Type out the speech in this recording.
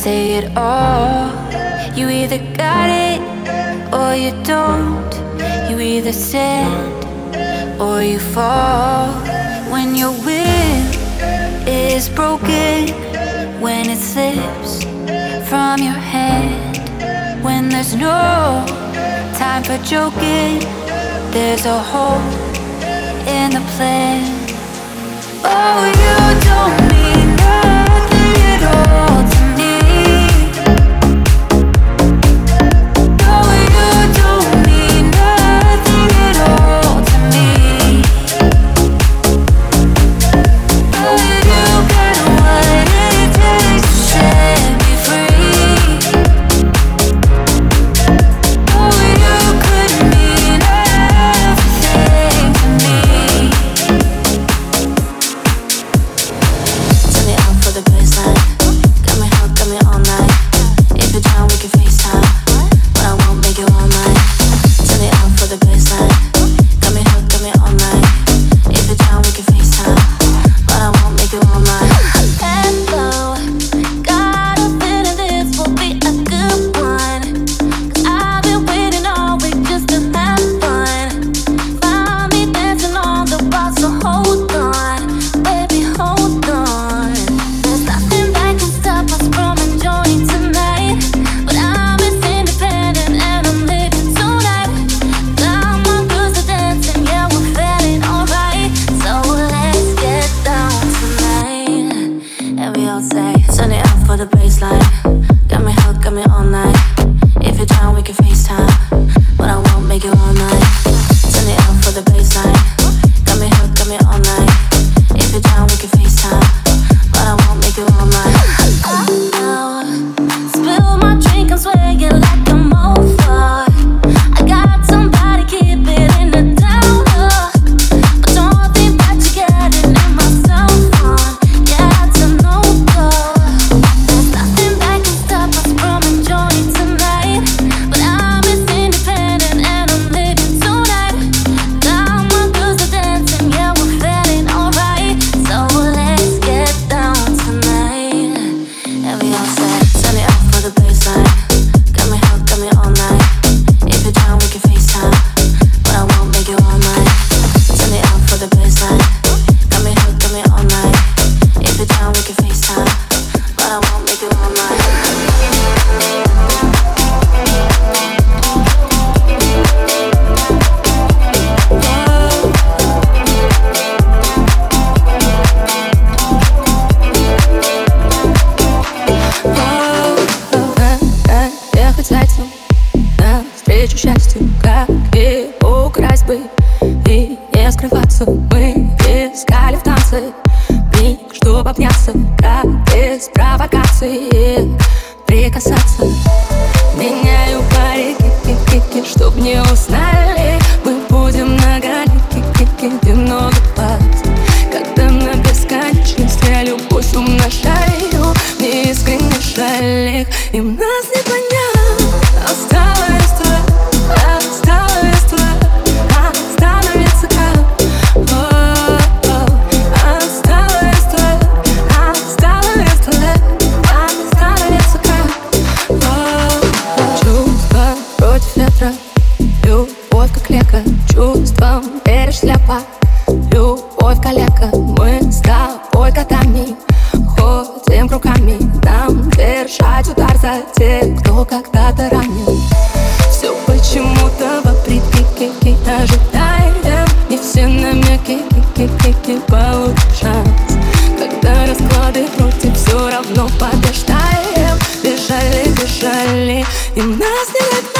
say it all. You either got it or you don't. You either stand or you fall. When your will is broken, when it slips from your hand, when there's no time for joking, there's a hole in the plan. Oh, you don't mean nothing at all. Thursday. Turn it up for the baseline. Got me hooked, got me all night. If you're down, we can FaceTime. But I won't make it all night. Turn it up for the baseline. судьбы И не скрываться. Мы искали в танце. Миг, чтобы обняться, как без провокации. Прикасаться. Меняю парики, кики, -ки, чтоб не узнали. Мы будем на грани, кики, -ки, где много Когда на бесконечности любовь умножает небо Любовь коллега, мы с тобой котами. Ходим руками, нам держать удар за тех, кто когда-то ранен. Все почему-то вопреки, ки-ки, ожидаем Не все намеки, ки-ки-ки-ки, получать Когда расклады против, все равно побеждаем. Бежали, бежали, и нас не догнать